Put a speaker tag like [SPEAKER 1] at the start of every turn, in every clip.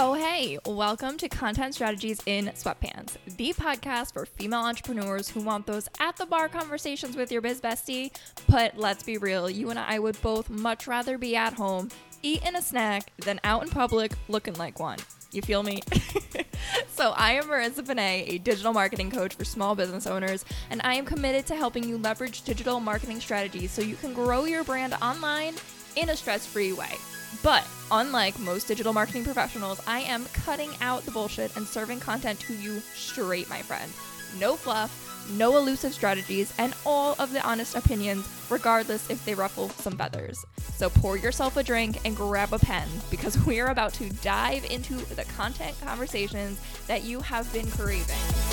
[SPEAKER 1] Oh, hey, welcome to Content Strategies in Sweatpants, the podcast for female entrepreneurs who want those at the bar conversations with your biz bestie. But let's be real, you and I would both much rather be at home, eating a snack, than out in public looking like one. You feel me? so, I am Marissa Pane, a digital marketing coach for small business owners, and I am committed to helping you leverage digital marketing strategies so you can grow your brand online in a stress free way. But unlike most digital marketing professionals, I am cutting out the bullshit and serving content to you straight, my friend. No fluff, no elusive strategies, and all of the honest opinions, regardless if they ruffle some feathers. So pour yourself a drink and grab a pen because we are about to dive into the content conversations that you have been craving.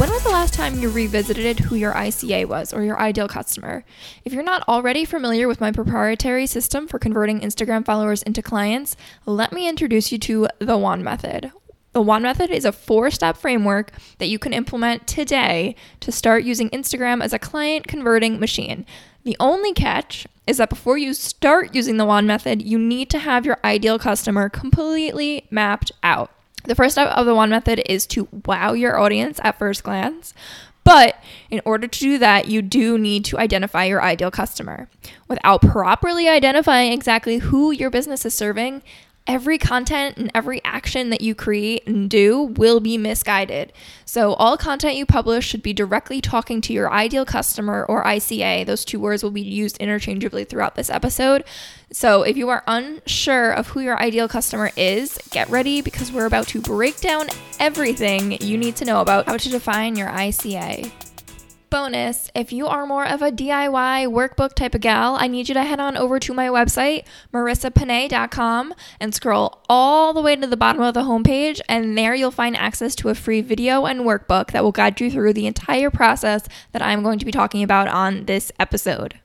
[SPEAKER 1] When was the last time you revisited who your ICA was or your ideal customer? If you're not already familiar with my proprietary system for converting Instagram followers into clients, let me introduce you to the WAN method. The WAN method is a four step framework that you can implement today to start using Instagram as a client converting machine. The only catch is that before you start using the WAN method, you need to have your ideal customer completely mapped out. The first step of the one method is to wow your audience at first glance. But in order to do that, you do need to identify your ideal customer. Without properly identifying exactly who your business is serving, every content and every action that you create and do will be misguided. So, all content you publish should be directly talking to your ideal customer or ICA. Those two words will be used interchangeably throughout this episode. So, if you are unsure of who your ideal customer is, get ready because we're about to break down everything you need to know about how to define your ICA. Bonus, if you are more of a DIY workbook type of gal, I need you to head on over to my website, marissapane.com, and scroll all the way to the bottom of the homepage. And there you'll find access to a free video and workbook that will guide you through the entire process that I'm going to be talking about on this episode.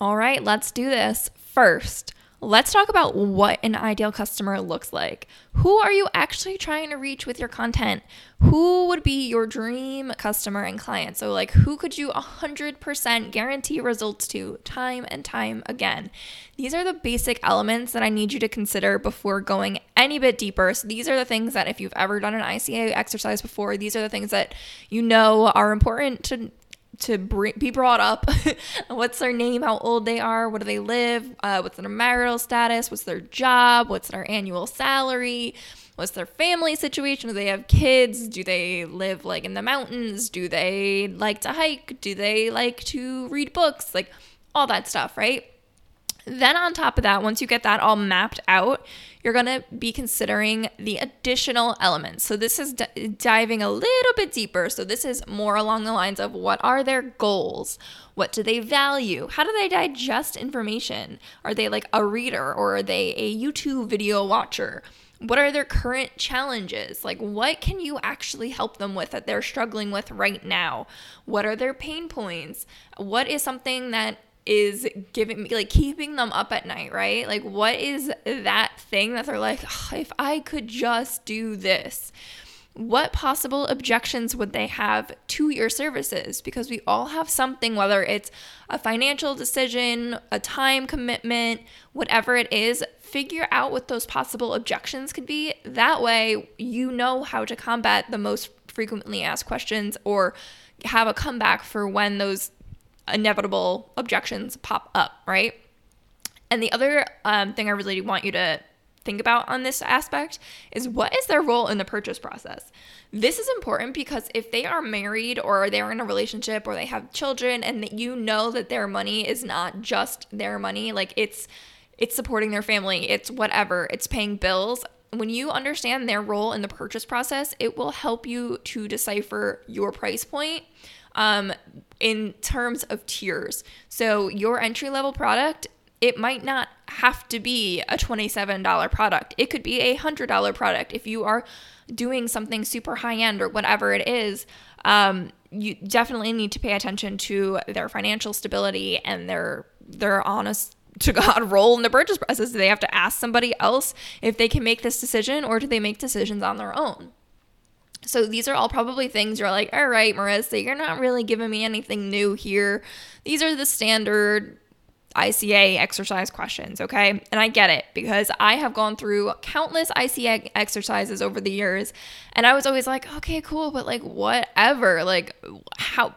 [SPEAKER 1] All right, let's do this. First, Let's talk about what an ideal customer looks like. Who are you actually trying to reach with your content? Who would be your dream customer and client? So, like, who could you 100% guarantee results to time and time again? These are the basic elements that I need you to consider before going any bit deeper. So, these are the things that if you've ever done an ICA exercise before, these are the things that you know are important to to be brought up. what's their name? How old they are? What do they live? Uh, what's their marital status? What's their job? What's their annual salary? What's their family situation? Do they have kids? Do they live like in the mountains? Do they like to hike? Do they like to read books? Like all that stuff, right? Then, on top of that, once you get that all mapped out, you're going to be considering the additional elements. So, this is d- diving a little bit deeper. So, this is more along the lines of what are their goals? What do they value? How do they digest information? Are they like a reader or are they a YouTube video watcher? What are their current challenges? Like, what can you actually help them with that they're struggling with right now? What are their pain points? What is something that is giving me like keeping them up at night, right? Like what is that thing that they're like, oh, if I could just do this. What possible objections would they have to your services? Because we all have something, whether it's a financial decision, a time commitment, whatever it is, figure out what those possible objections could be. That way, you know how to combat the most frequently asked questions or have a comeback for when those inevitable objections pop up, right? And the other um, thing I really want you to think about on this aspect is what is their role in the purchase process? This is important because if they are married or they're in a relationship or they have children and that you know that their money is not just their money, like it's it's supporting their family, it's whatever, it's paying bills. When you understand their role in the purchase process, it will help you to decipher your price point um, in terms of tiers. So your entry level product, it might not have to be a $27 product. It could be a $100 product if you are doing something super high end or whatever it is. Um, you definitely need to pay attention to their financial stability and their their honest to God role in the purchase process. Do they have to ask somebody else if they can make this decision or do they make decisions on their own? So these are all probably things you're like, all right, Marissa, you're not really giving me anything new here. These are the standard ICA exercise questions, okay? And I get it because I have gone through countless ICA exercises over the years and I was always like, okay, cool, but like whatever. Like how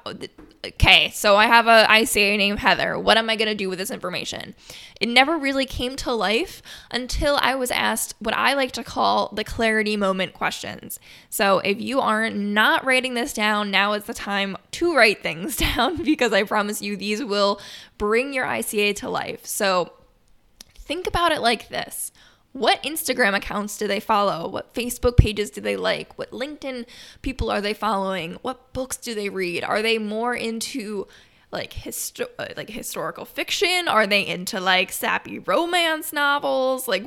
[SPEAKER 1] okay, so I have a ICA named Heather. What am I going to do with this information? It never really came to life until I was asked what I like to call the clarity moment questions. So if you are not writing this down, now is the time to write things down because I promise you these will bring your ICA to life. So think about it like this. What Instagram accounts do they follow? What Facebook pages do they like? What LinkedIn people are they following? What books do they read? Are they more into like histo- like historical fiction? Are they into like sappy romance novels? Like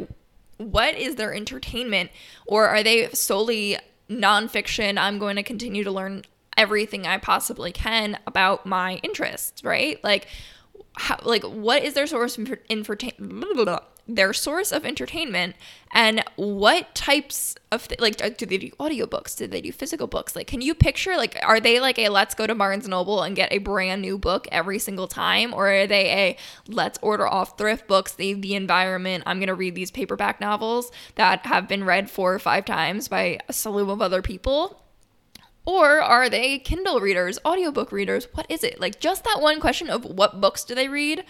[SPEAKER 1] what is their entertainment? Or are they solely nonfiction? I'm going to continue to learn everything I possibly can about my interests, right? Like how, like what is their source of entertainment? their source of entertainment and what types of th- like uh, do they do audiobooks? Do they do physical books? Like can you picture like are they like a let's go to barnes noble and get a brand new book every single time? Or are they a let's order off thrift books save the environment i'm going to read these paperback novels that have been read four or five times by a slew of other people or are they Kindle readers, audiobook readers? What is it? Like just that one question of what books do they read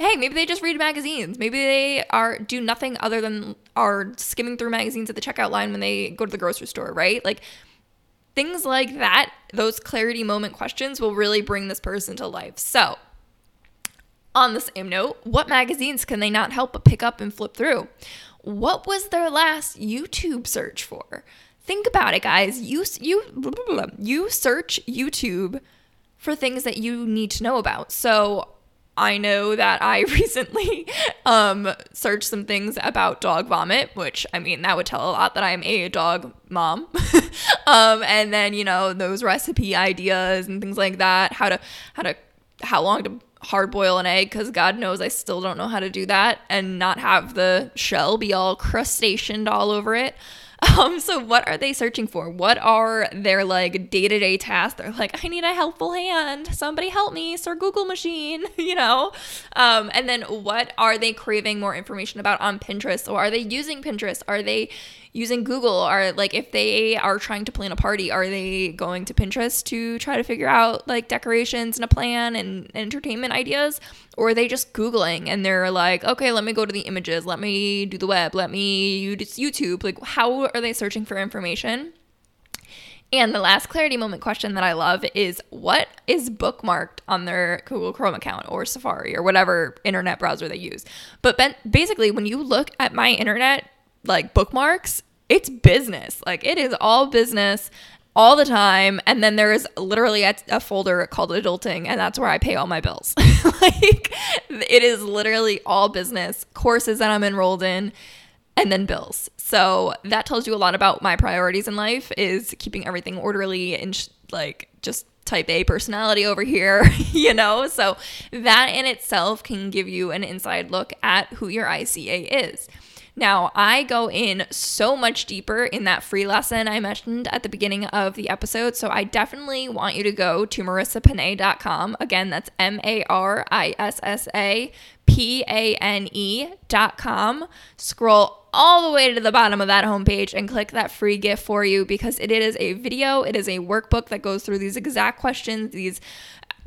[SPEAKER 1] hey, maybe they just read magazines. Maybe they are do nothing other than are skimming through magazines at the checkout line when they go to the grocery store, right? Like things like that, those clarity moment questions will really bring this person to life. So, on the same note, what magazines can they not help but pick up and flip through? What was their last YouTube search for? Think about it, guys. You you you search YouTube for things that you need to know about. So, I know that I recently um, searched some things about dog vomit, which I mean, that would tell a lot that I'm a dog mom. um, and then, you know, those recipe ideas and things like that, how to, how to, how long to hard boil an egg, because God knows I still don't know how to do that and not have the shell be all crustaceaned all over it. Um, so what are they searching for? What are their like day to day tasks? They're like, I need a helpful hand. Somebody help me, Sir Google machine, you know? Um, and then what are they craving more information about on Pinterest? Or are they using Pinterest? Are they using Google Are like if they are trying to plan a party, are they going to Pinterest to try to figure out like decorations and a plan and entertainment ideas? Or are they just Googling and they're like, okay, let me go to the images, let me do the web, let me use YouTube? Like, how are they searching for information? And the last clarity moment question that I love is what is bookmarked on their Google Chrome account or Safari or whatever internet browser they use. But ben- basically, when you look at my internet like bookmarks, it's business. Like it is all business all the time. And then there is literally a, a, folder called adulting, and that's where I pay all my bills. like it is literally all business, courses that I'm enrolled in, and then bills. So that tells you a lot about my priorities in life is keeping everything orderly and sh- like just type A personality over here, you know? So that in itself can give you an inside look at who your ICA is. Now, I go in so much deeper in that free lesson I mentioned at the beginning of the episode. So I definitely want you to go to marissapane.com. Again, that's M A R I S S A P A N E.com. Scroll all the way to the bottom of that homepage and click that free gift for you because it is a video, it is a workbook that goes through these exact questions, these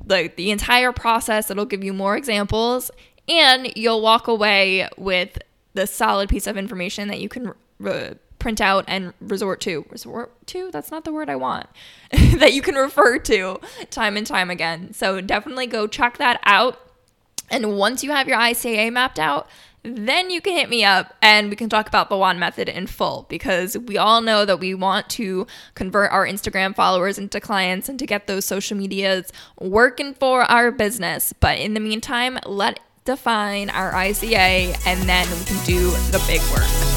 [SPEAKER 1] like the entire process. It'll give you more examples and you'll walk away with the solid piece of information that you can uh, print out and resort to. Resort to? That's not the word I want. that you can refer to time and time again. So definitely go check that out. And once you have your ICA mapped out, then you can hit me up and we can talk about the WAN method in full because we all know that we want to convert our Instagram followers into clients and to get those social medias working for our business. But in the meantime, let define our ICA, and then we can do the big work.